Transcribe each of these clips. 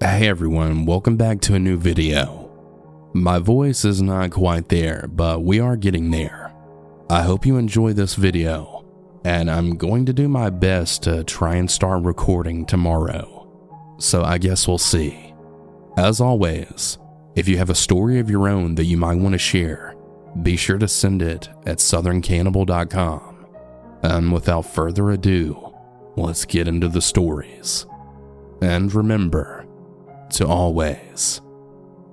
Hey everyone, welcome back to a new video. My voice is not quite there, but we are getting there. I hope you enjoy this video, and I'm going to do my best to try and start recording tomorrow. So I guess we'll see. As always, if you have a story of your own that you might want to share, be sure to send it at southerncannibal.com. And without further ado, let's get into the stories. And remember, to always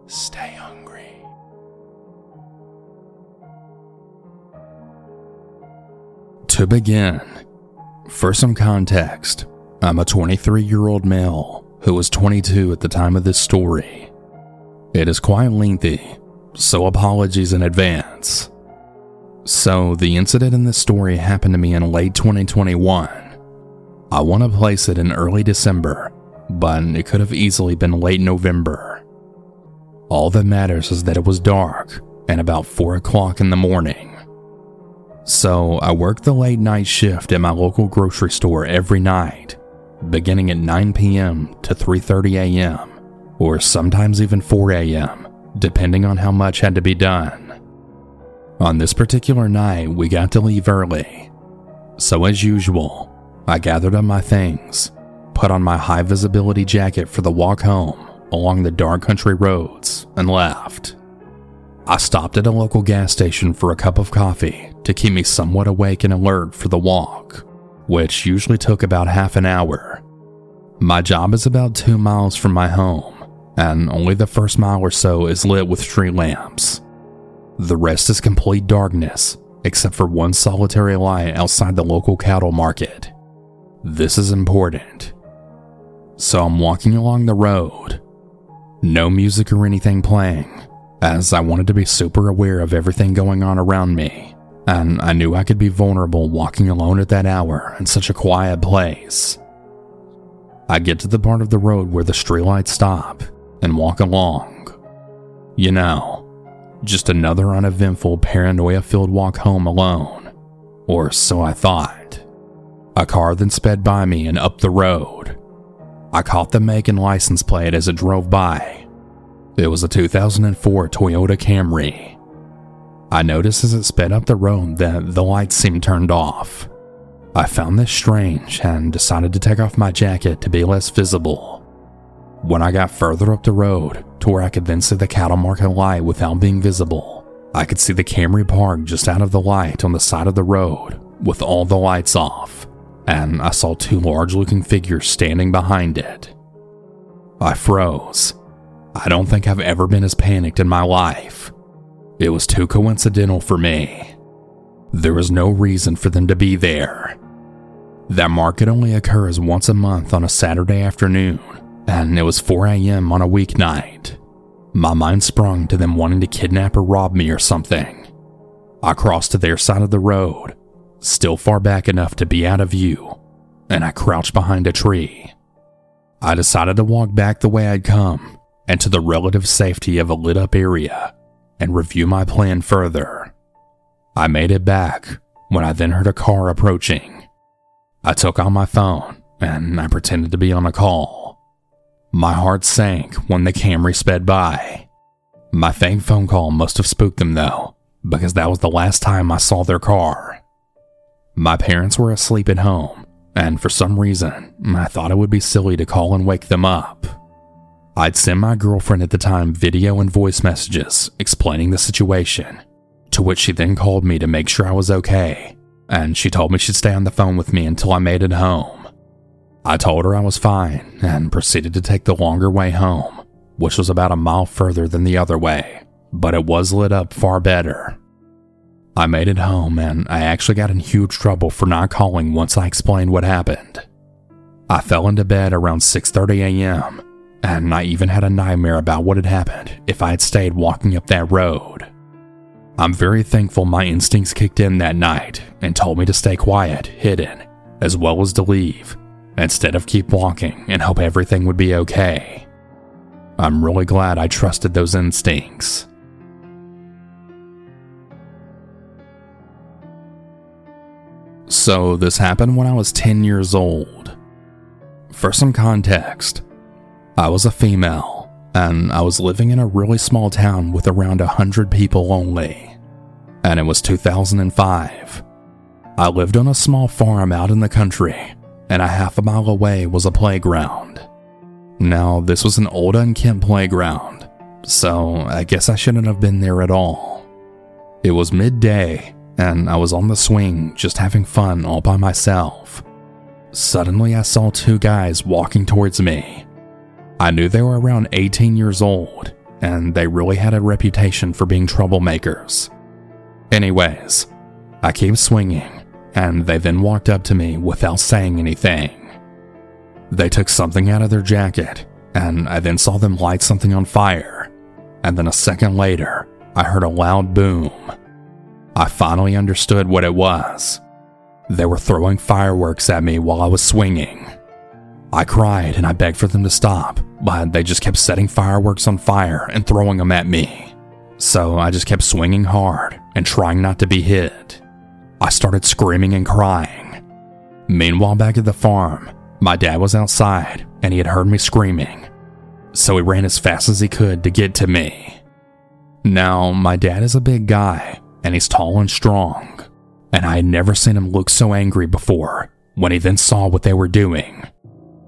stay hungry. To begin, for some context, I'm a 23 year old male who was 22 at the time of this story. It is quite lengthy, so apologies in advance. So, the incident in this story happened to me in late 2021. I want to place it in early December but it could have easily been late November. All that matters is that it was dark and about 4 o'clock in the morning. So I worked the late night shift at my local grocery store every night, beginning at 9 p.m. to 3:30 a.m. or sometimes even 4 a.m., depending on how much had to be done. On this particular night, we got to leave early. So as usual, I gathered up my things put on my high visibility jacket for the walk home along the dark country roads, and left. I stopped at a local gas station for a cup of coffee to keep me somewhat awake and alert for the walk, which usually took about half an hour. My job is about two miles from my home, and only the first mile or so is lit with street lamps. The rest is complete darkness, except for one solitary light outside the local cattle market. This is important so I'm walking along the road. No music or anything playing, as I wanted to be super aware of everything going on around me, and I knew I could be vulnerable walking alone at that hour in such a quiet place. I get to the part of the road where the streetlights stop and walk along. You know, just another uneventful, paranoia filled walk home alone. Or so I thought. A car then sped by me and up the road, I caught the make and license plate as it drove by. It was a 2004 Toyota Camry. I noticed as it sped up the road that the lights seemed turned off. I found this strange and decided to take off my jacket to be less visible. When I got further up the road to where I could then see the cattle market light without being visible, I could see the Camry parked just out of the light on the side of the road with all the lights off and I saw two large looking figures standing behind it. I froze. I don't think I've ever been as panicked in my life. It was too coincidental for me. There was no reason for them to be there. That market only occurs once a month on a Saturday afternoon, and it was 4 a.m. on a weeknight. My mind sprung to them wanting to kidnap or rob me or something. I crossed to their side of the road still far back enough to be out of view, and I crouched behind a tree. I decided to walk back the way I'd come and to the relative safety of a lit up area and review my plan further. I made it back when I then heard a car approaching. I took out my phone and I pretended to be on a call. My heart sank when the Camry sped by. My fake phone call must have spooked them though, because that was the last time I saw their car. My parents were asleep at home, and for some reason, I thought it would be silly to call and wake them up. I'd send my girlfriend at the time video and voice messages explaining the situation, to which she then called me to make sure I was okay, and she told me she'd stay on the phone with me until I made it home. I told her I was fine and proceeded to take the longer way home, which was about a mile further than the other way, but it was lit up far better. I made it home and I actually got in huge trouble for not calling once I explained what happened. I fell into bed around 6:30 a.m. and I even had a nightmare about what had happened if I had stayed walking up that road. I'm very thankful my instincts kicked in that night and told me to stay quiet, hidden, as well as to leave, instead of keep walking and hope everything would be okay. I'm really glad I trusted those instincts. So, this happened when I was 10 years old. For some context, I was a female, and I was living in a really small town with around a hundred people only. And it was 2005. I lived on a small farm out in the country, and a half a mile away was a playground. Now, this was an old unkempt playground, so I guess I shouldn't have been there at all. It was midday, and I was on the swing just having fun all by myself. Suddenly, I saw two guys walking towards me. I knew they were around 18 years old, and they really had a reputation for being troublemakers. Anyways, I keep swinging, and they then walked up to me without saying anything. They took something out of their jacket, and I then saw them light something on fire. And then a second later, I heard a loud boom. I finally understood what it was. They were throwing fireworks at me while I was swinging. I cried and I begged for them to stop, but they just kept setting fireworks on fire and throwing them at me. So I just kept swinging hard and trying not to be hit. I started screaming and crying. Meanwhile, back at the farm, my dad was outside and he had heard me screaming, so he ran as fast as he could to get to me. Now, my dad is a big guy and he's tall and strong, and I had never seen him look so angry before when he then saw what they were doing.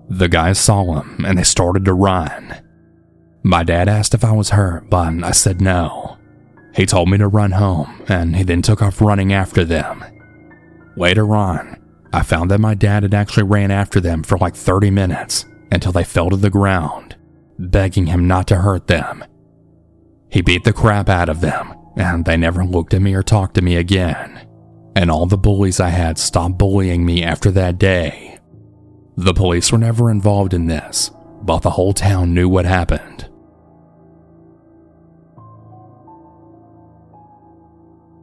The guys saw him and they started to run. My dad asked if I was hurt, but I said no. He told me to run home and he then took off running after them. Later on, I found that my dad had actually ran after them for like 30 minutes until they fell to the ground, begging him not to hurt them. He beat the crap out of them, and they never looked at me or talked to me again. And all the bullies I had stopped bullying me after that day. The police were never involved in this, but the whole town knew what happened.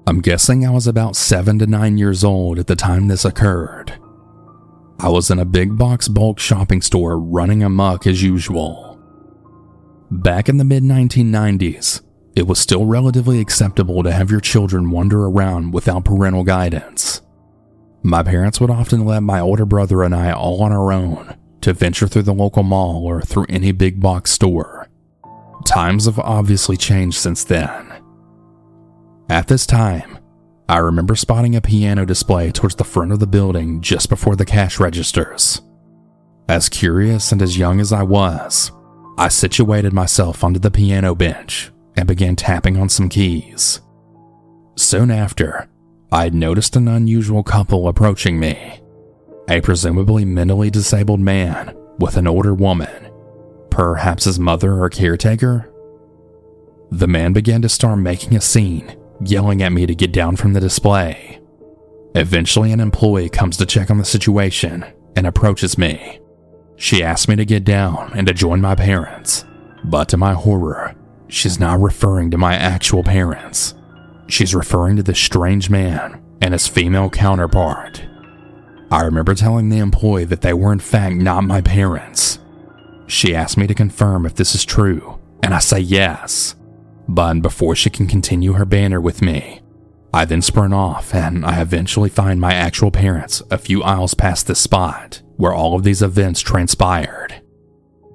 I'm guessing I was about 7 to 9 years old at the time this occurred. I was in a big box bulk shopping store running amok as usual. Back in the mid 1990s, it was still relatively acceptable to have your children wander around without parental guidance. My parents would often let my older brother and I all on our own to venture through the local mall or through any big box store. Times have obviously changed since then. At this time, I remember spotting a piano display towards the front of the building just before the cash registers. As curious and as young as I was, I situated myself onto the piano bench and began tapping on some keys. Soon after, I noticed an unusual couple approaching me. A presumably mentally disabled man with an older woman, perhaps his mother or caretaker. The man began to start making a scene yelling at me to get down from the display. Eventually, an employee comes to check on the situation and approaches me. She asks me to get down and to join my parents, but to my horror, she's not referring to my actual parents. She's referring to this strange man and his female counterpart. I remember telling the employee that they were in fact not my parents. She asked me to confirm if this is true, and I say yes. But before she can continue her banner with me, I then sprint off and I eventually find my actual parents a few aisles past the spot where all of these events transpired.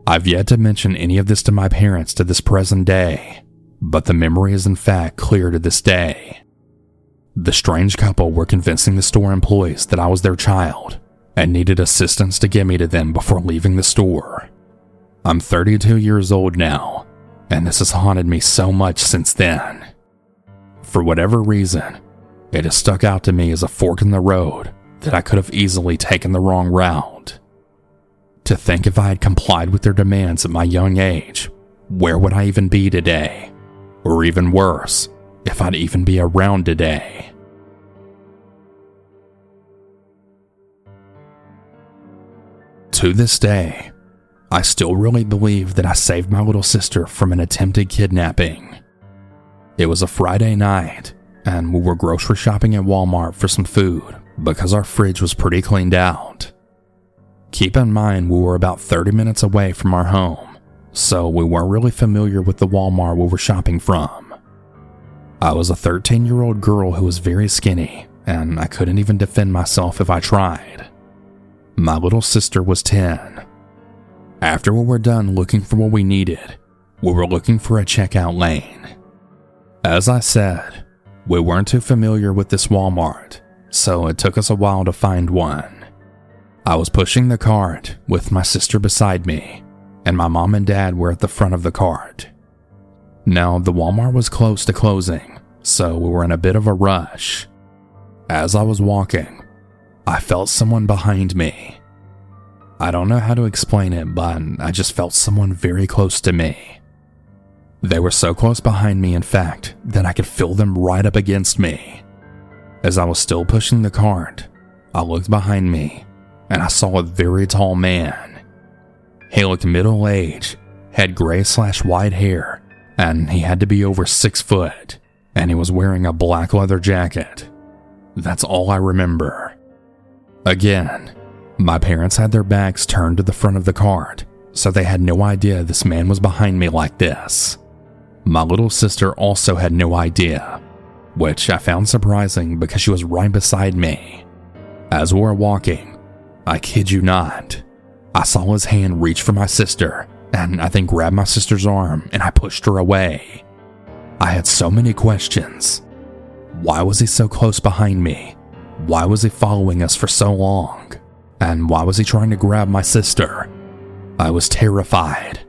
I've yet to mention any of this to my parents to this present day, but the memory is in fact clear to this day. The strange couple were convincing the store employees that I was their child and needed assistance to get me to them before leaving the store. I'm 32 years old now and this has haunted me so much since then. For whatever reason, it has stuck out to me as a fork in the road that I could have easily taken the wrong route. To think if I had complied with their demands at my young age, where would I even be today? Or even worse, if I'd even be around today. To this day, I still really believe that I saved my little sister from an attempted kidnapping. It was a Friday night, and we were grocery shopping at Walmart for some food because our fridge was pretty cleaned out. Keep in mind, we were about 30 minutes away from our home, so we weren't really familiar with the Walmart we were shopping from. I was a 13 year old girl who was very skinny, and I couldn't even defend myself if I tried. My little sister was 10, After we were done looking for what we needed, we were looking for a checkout lane. As I said, we weren't too familiar with this Walmart, so it took us a while to find one. I was pushing the cart with my sister beside me, and my mom and dad were at the front of the cart. Now, the Walmart was close to closing, so we were in a bit of a rush. As I was walking, I felt someone behind me. I don't know how to explain it, but I just felt someone very close to me. They were so close behind me, in fact, that I could feel them right up against me. As I was still pushing the cart, I looked behind me and I saw a very tall man. He looked middle aged, had gray slash white hair, and he had to be over six foot, and he was wearing a black leather jacket. That's all I remember. Again, my parents had their backs turned to the front of the cart, so they had no idea this man was behind me like this. My little sister also had no idea, which I found surprising because she was right beside me. As we were walking, I kid you not, I saw his hand reach for my sister and I then grabbed my sister's arm and I pushed her away. I had so many questions. Why was he so close behind me? Why was he following us for so long? And why was he trying to grab my sister? I was terrified.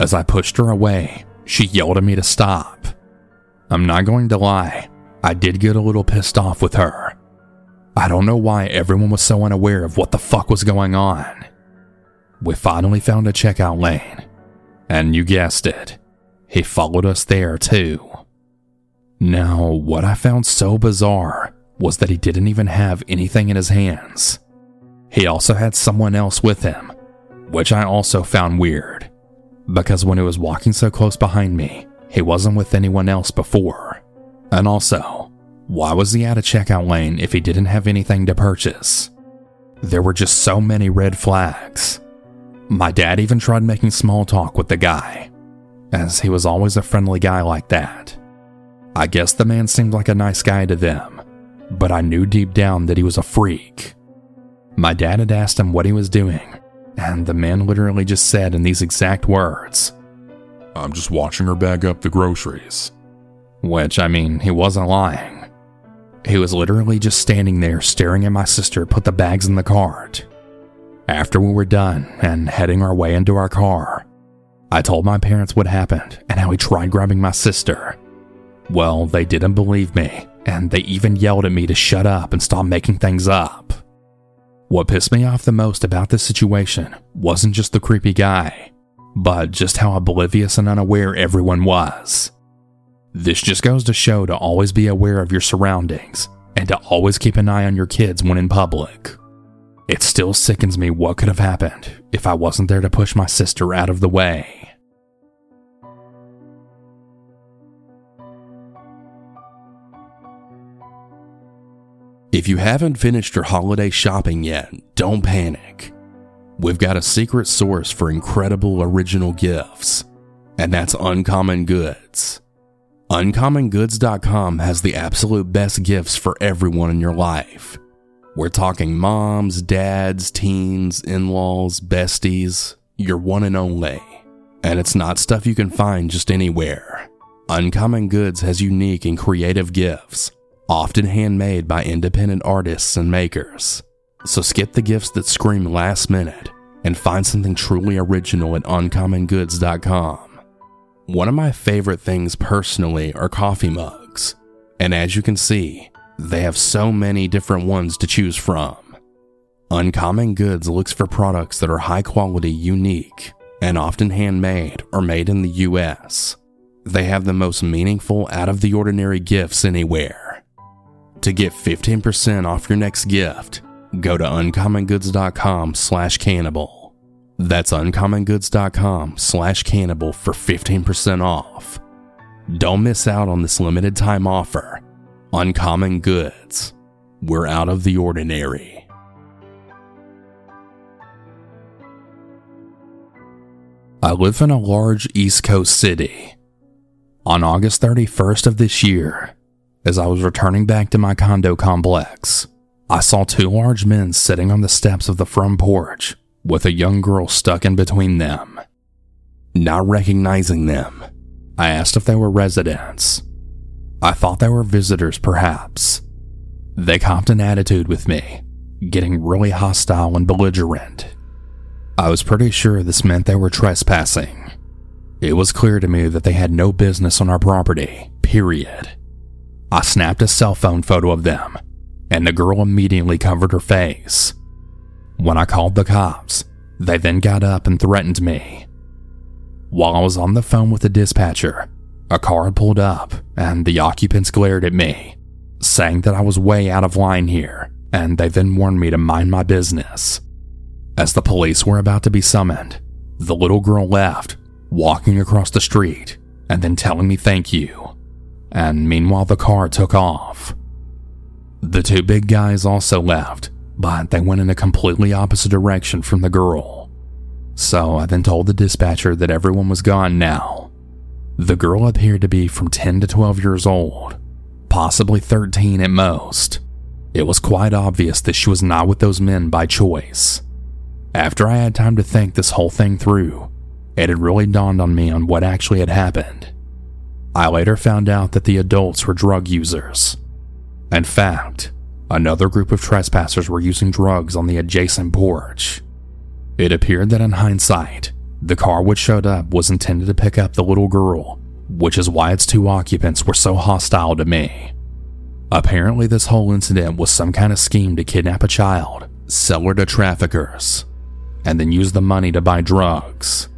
As I pushed her away, she yelled at me to stop. I'm not going to lie, I did get a little pissed off with her. I don't know why everyone was so unaware of what the fuck was going on. We finally found a checkout lane, and you guessed it, he followed us there too. Now, what I found so bizarre was that he didn't even have anything in his hands. He also had someone else with him, which I also found weird, because when he was walking so close behind me, he wasn't with anyone else before. And also, why was he at a checkout lane if he didn't have anything to purchase? There were just so many red flags. My dad even tried making small talk with the guy, as he was always a friendly guy like that. I guess the man seemed like a nice guy to them, but I knew deep down that he was a freak. My dad had asked him what he was doing, and the man literally just said in these exact words I'm just watching her bag up the groceries. Which, I mean, he wasn't lying. He was literally just standing there staring at my sister put the bags in the cart. After we were done and heading our way into our car, I told my parents what happened and how he tried grabbing my sister. Well, they didn't believe me, and they even yelled at me to shut up and stop making things up. What pissed me off the most about this situation wasn't just the creepy guy, but just how oblivious and unaware everyone was. This just goes to show to always be aware of your surroundings and to always keep an eye on your kids when in public. It still sickens me what could have happened if I wasn't there to push my sister out of the way. If you haven't finished your holiday shopping yet, don't panic. We've got a secret source for incredible original gifts, and that's Uncommon Goods. UncommonGoods.com has the absolute best gifts for everyone in your life. We're talking moms, dads, teens, in laws, besties, your one and only. And it's not stuff you can find just anywhere. Uncommon Goods has unique and creative gifts, often handmade by independent artists and makers. So skip the gifts that scream last minute and find something truly original at uncommongoods.com. One of my favorite things personally are coffee mugs. And as you can see, they have so many different ones to choose from. Uncommon Goods looks for products that are high quality, unique, and often handmade or made in the US. They have the most meaningful, out of the ordinary gifts anywhere. To get 15% off your next gift, go to uncommongoods.com slash cannibal. That's uncommongoods.com slash cannibal for 15% off. Don't miss out on this limited time offer Uncommon goods. We're out of the ordinary. I live in a large East Coast city. On August 31st of this year, as I was returning back to my condo complex, I saw two large men sitting on the steps of the front porch with a young girl stuck in between them. Not recognizing them, I asked if they were residents. I thought they were visitors, perhaps. They copped an attitude with me, getting really hostile and belligerent. I was pretty sure this meant they were trespassing. It was clear to me that they had no business on our property, period. I snapped a cell phone photo of them, and the girl immediately covered her face. When I called the cops, they then got up and threatened me. While I was on the phone with the dispatcher, a car pulled up and the occupants glared at me, saying that I was way out of line here, and they then warned me to mind my business. As the police were about to be summoned, the little girl left, walking across the street, and then telling me thank you. And meanwhile, the car took off. The two big guys also left, but they went in a completely opposite direction from the girl. So I then told the dispatcher that everyone was gone now. The girl appeared to be from 10 to 12 years old, possibly 13 at most. It was quite obvious that she was not with those men by choice. After I had time to think this whole thing through, it had really dawned on me on what actually had happened. I later found out that the adults were drug users. In fact, Another group of trespassers were using drugs on the adjacent porch. It appeared that in hindsight, the car which showed up was intended to pick up the little girl, which is why its two occupants were so hostile to me. Apparently, this whole incident was some kind of scheme to kidnap a child, sell her to traffickers, and then use the money to buy drugs.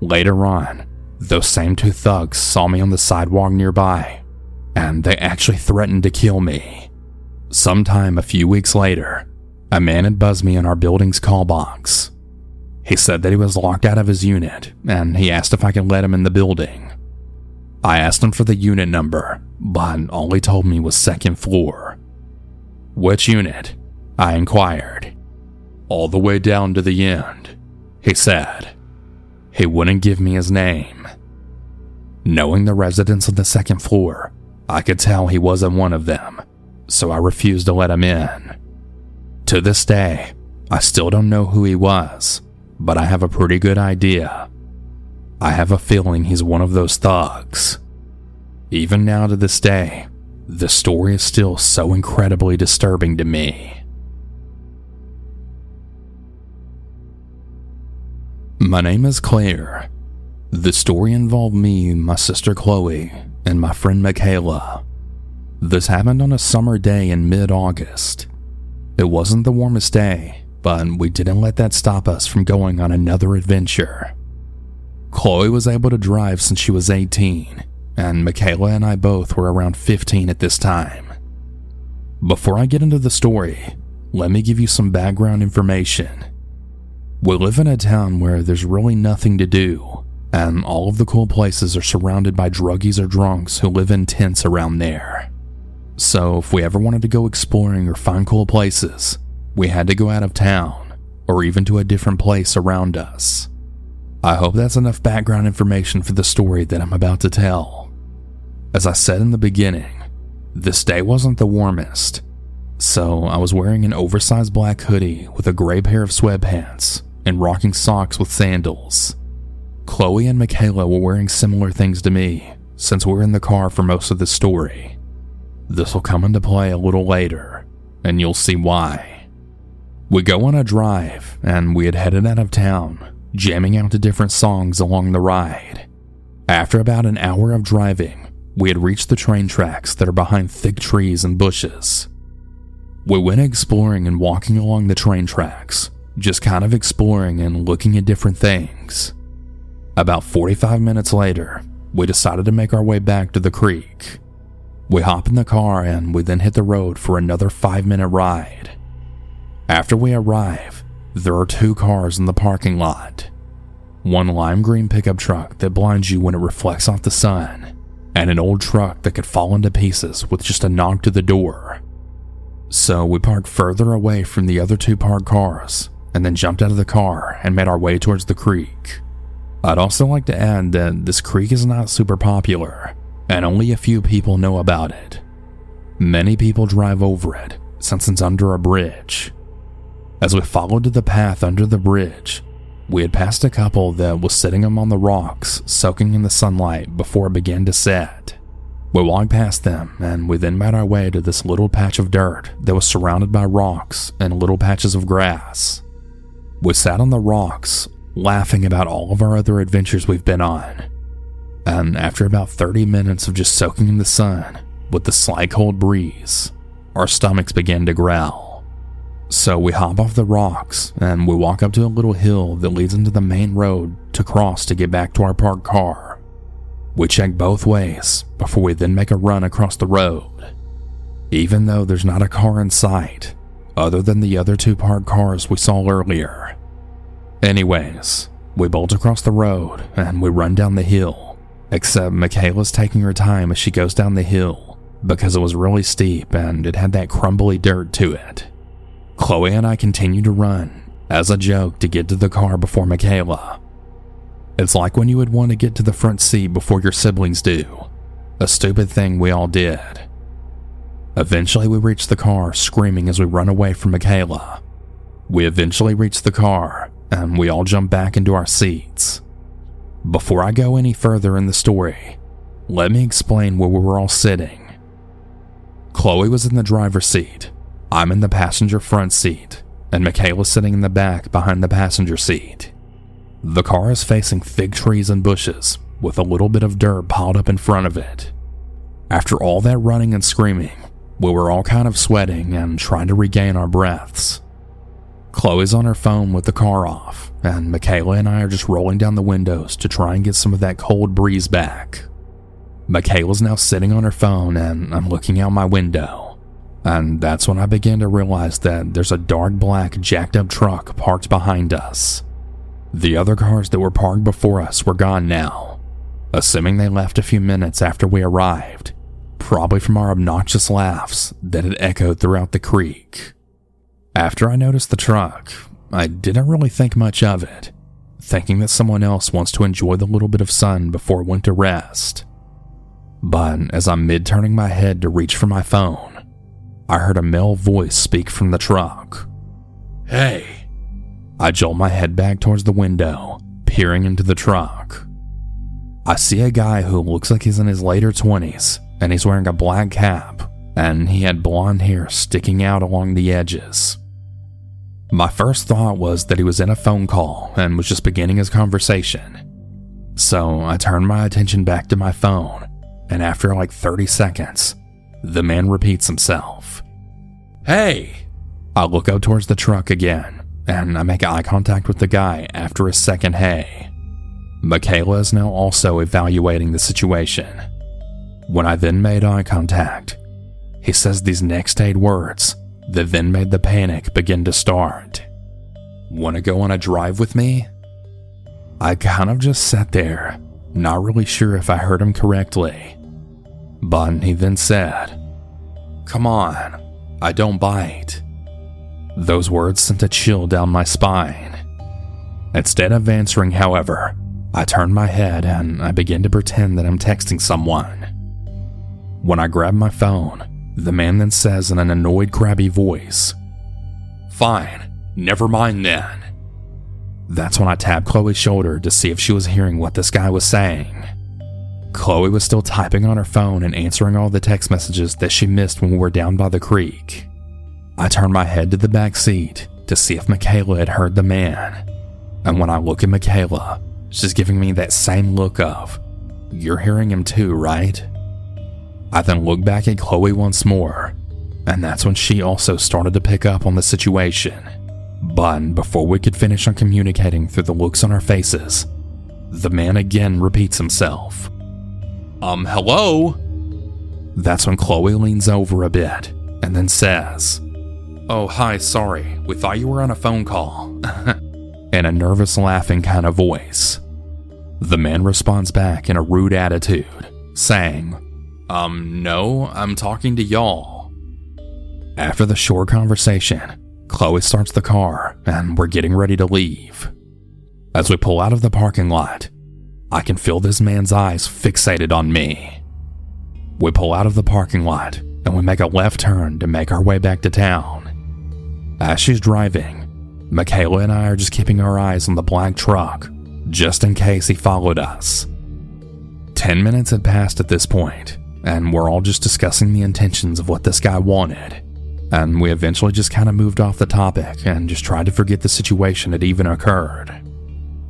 Later on, those same two thugs saw me on the sidewalk nearby, and they actually threatened to kill me. Sometime a few weeks later, a man had buzzed me in our building's call box. He said that he was locked out of his unit and he asked if I could let him in the building. I asked him for the unit number, but all he told me was second floor. Which unit? I inquired. All the way down to the end, he said. He wouldn't give me his name. Knowing the residents of the second floor, I could tell he wasn't one of them so I refused to let him in. To this day, I still don't know who he was, but I have a pretty good idea. I have a feeling he's one of those thugs. Even now to this day, the story is still so incredibly disturbing to me. My name is Claire. The story involved me, my sister Chloe, and my friend Michaela. This happened on a summer day in mid August. It wasn't the warmest day, but we didn't let that stop us from going on another adventure. Chloe was able to drive since she was 18, and Michaela and I both were around 15 at this time. Before I get into the story, let me give you some background information. We live in a town where there's really nothing to do, and all of the cool places are surrounded by druggies or drunks who live in tents around there. So, if we ever wanted to go exploring or find cool places, we had to go out of town or even to a different place around us. I hope that's enough background information for the story that I'm about to tell. As I said in the beginning, this day wasn't the warmest, so I was wearing an oversized black hoodie with a gray pair of sweatpants and rocking socks with sandals. Chloe and Michaela were wearing similar things to me since we were in the car for most of the story. This will come into play a little later, and you'll see why. We go on a drive, and we had headed out of town, jamming out to different songs along the ride. After about an hour of driving, we had reached the train tracks that are behind thick trees and bushes. We went exploring and walking along the train tracks, just kind of exploring and looking at different things. About 45 minutes later, we decided to make our way back to the creek. We hop in the car and we then hit the road for another five minute ride. After we arrive, there are two cars in the parking lot one lime green pickup truck that blinds you when it reflects off the sun, and an old truck that could fall into pieces with just a knock to the door. So we parked further away from the other two parked cars and then jumped out of the car and made our way towards the creek. I'd also like to add that this creek is not super popular, and only a few people know about it. Many people drive over it since it's under a bridge. As we followed the path under the bridge, we had passed a couple that was sitting on the rocks, soaking in the sunlight before it began to set. We walked past them, and we then made our way to this little patch of dirt that was surrounded by rocks and little patches of grass. We sat on the rocks, laughing about all of our other adventures we've been on. And after about 30 minutes of just soaking in the sun with the slight cold breeze, our stomachs began to growl. So we hop off the rocks and we walk up to a little hill that leads into the main road to cross to get back to our parked car. We check both ways before we then make a run across the road. Even though there's not a car in sight, other than the other two parked cars we saw earlier. Anyways, we bolt across the road and we run down the hill, except Michaela's taking her time as she goes down the hill because it was really steep and it had that crumbly dirt to it. Chloe and I continue to run as a joke to get to the car before Michaela. It's like when you would want to get to the front seat before your siblings do. A stupid thing we all did. Eventually, we reach the car, screaming as we run away from Michaela. We eventually reach the car, and we all jump back into our seats. Before I go any further in the story, let me explain where we were all sitting. Chloe was in the driver's seat, I'm in the passenger front seat, and Michaela's sitting in the back behind the passenger seat. The car is facing fig trees and bushes, with a little bit of dirt piled up in front of it. After all that running and screaming, we were all kind of sweating and trying to regain our breaths. Chloe's on her phone with the car off, and Michaela and I are just rolling down the windows to try and get some of that cold breeze back. Michaela's now sitting on her phone, and I'm looking out my window. And that's when I begin to realize that there's a dark black jacked up truck parked behind us. The other cars that were parked before us were gone now, assuming they left a few minutes after we arrived, probably from our obnoxious laughs that had echoed throughout the creek. After I noticed the truck, I didn't really think much of it, thinking that someone else wants to enjoy the little bit of sun before it went to rest. But as I'm mid turning my head to reach for my phone, I heard a male voice speak from the truck. Hey! I jolt my head back towards the window, peering into the truck. I see a guy who looks like he's in his later 20s, and he's wearing a black cap, and he had blonde hair sticking out along the edges. My first thought was that he was in a phone call and was just beginning his conversation. So I turned my attention back to my phone and after like 30 seconds, the man repeats himself. Hey! I look up towards the truck again, and I make eye contact with the guy after a second hey. Michaela is now also evaluating the situation. When I then made eye contact, he says these next eight words that then made the panic begin to start. Want to go on a drive with me? I kind of just sat there, not really sure if I heard him correctly. But he then said, Come on, I don't bite. Those words sent a chill down my spine. Instead of answering, however, I turned my head and I began to pretend that I'm texting someone. When I grab my phone, the man then says in an annoyed, crabby voice, Fine, never mind then. That's when I tapped Chloe's shoulder to see if she was hearing what this guy was saying. Chloe was still typing on her phone and answering all the text messages that she missed when we were down by the creek. I turned my head to the back seat to see if Michaela had heard the man. And when I look at Michaela, she's giving me that same look of, You're hearing him too, right? I then look back at Chloe once more, and that's when she also started to pick up on the situation. But before we could finish on communicating through the looks on our faces, the man again repeats himself. Um, hello? That's when Chloe leans over a bit and then says, Oh, hi, sorry. We thought you were on a phone call. in a nervous, laughing kind of voice. The man responds back in a rude attitude, saying, Um, no, I'm talking to y'all. After the short conversation, Chloe starts the car and we're getting ready to leave. As we pull out of the parking lot, I can feel this man's eyes fixated on me. We pull out of the parking lot and we make a left turn to make our way back to town. As she's driving, Michaela and I are just keeping our eyes on the black truck, just in case he followed us. Ten minutes had passed at this point, and we're all just discussing the intentions of what this guy wanted. And we eventually just kind of moved off the topic and just tried to forget the situation had even occurred.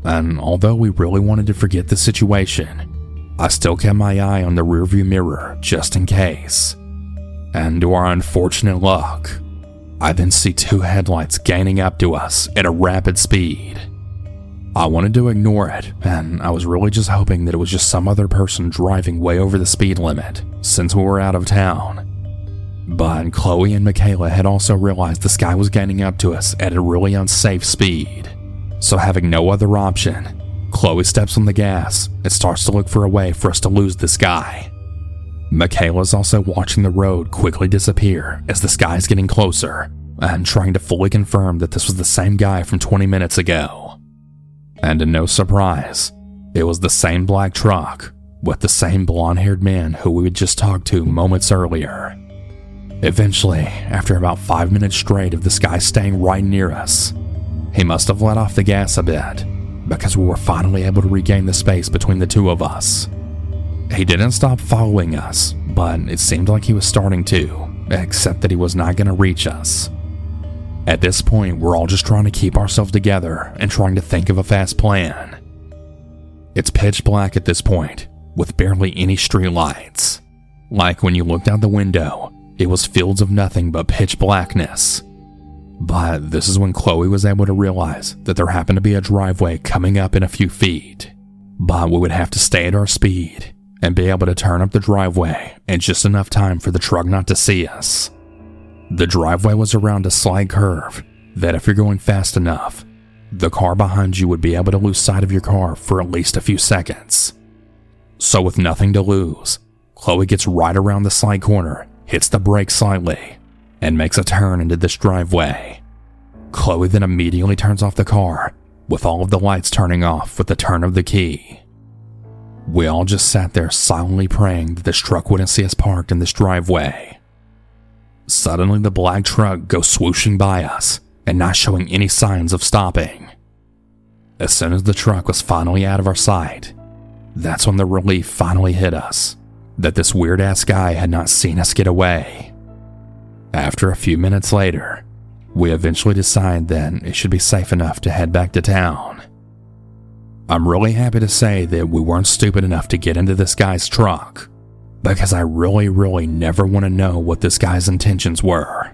And although we really wanted to forget the situation, I still kept my eye on the rearview mirror just in case. And to our unfortunate luck, I then see two headlights gaining up to us at a rapid speed. I wanted to ignore it, and I was really just hoping that it was just some other person driving way over the speed limit, since we were out of town. But Chloe and Michaela had also realized this guy was gaining up to us at a really unsafe speed. So, having no other option, Chloe steps on the gas and starts to look for a way for us to lose this guy. Michaela's also watching the road quickly disappear as the sky is getting closer and trying to fully confirm that this was the same guy from 20 minutes ago. And to no surprise, it was the same black truck with the same blonde haired man who we had just talked to moments earlier. Eventually, after about five minutes straight of this guy staying right near us, he must have let off the gas a bit because we were finally able to regain the space between the two of us. He didn't stop following us, but it seemed like he was starting to, except that he was not going to reach us. At this point, we're all just trying to keep ourselves together and trying to think of a fast plan. It's pitch black at this point, with barely any street lights. Like when you looked out the window, it was fields of nothing but pitch blackness. But this is when Chloe was able to realize that there happened to be a driveway coming up in a few feet. But we would have to stay at our speed and be able to turn up the driveway in just enough time for the truck not to see us. The driveway was around a slight curve that, if you're going fast enough, the car behind you would be able to lose sight of your car for at least a few seconds. So, with nothing to lose, Chloe gets right around the side corner, hits the brake slightly, and makes a turn into this driveway. Chloe then immediately turns off the car, with all of the lights turning off with the turn of the key. We all just sat there silently praying that this truck wouldn't see us parked in this driveway. Suddenly, the black truck goes swooshing by us and not showing any signs of stopping. As soon as the truck was finally out of our sight, that's when the relief finally hit us that this weird ass guy had not seen us get away. After a few minutes later, we eventually decide that it should be safe enough to head back to town. I'm really happy to say that we weren't stupid enough to get into this guy's truck because I really, really never want to know what this guy's intentions were.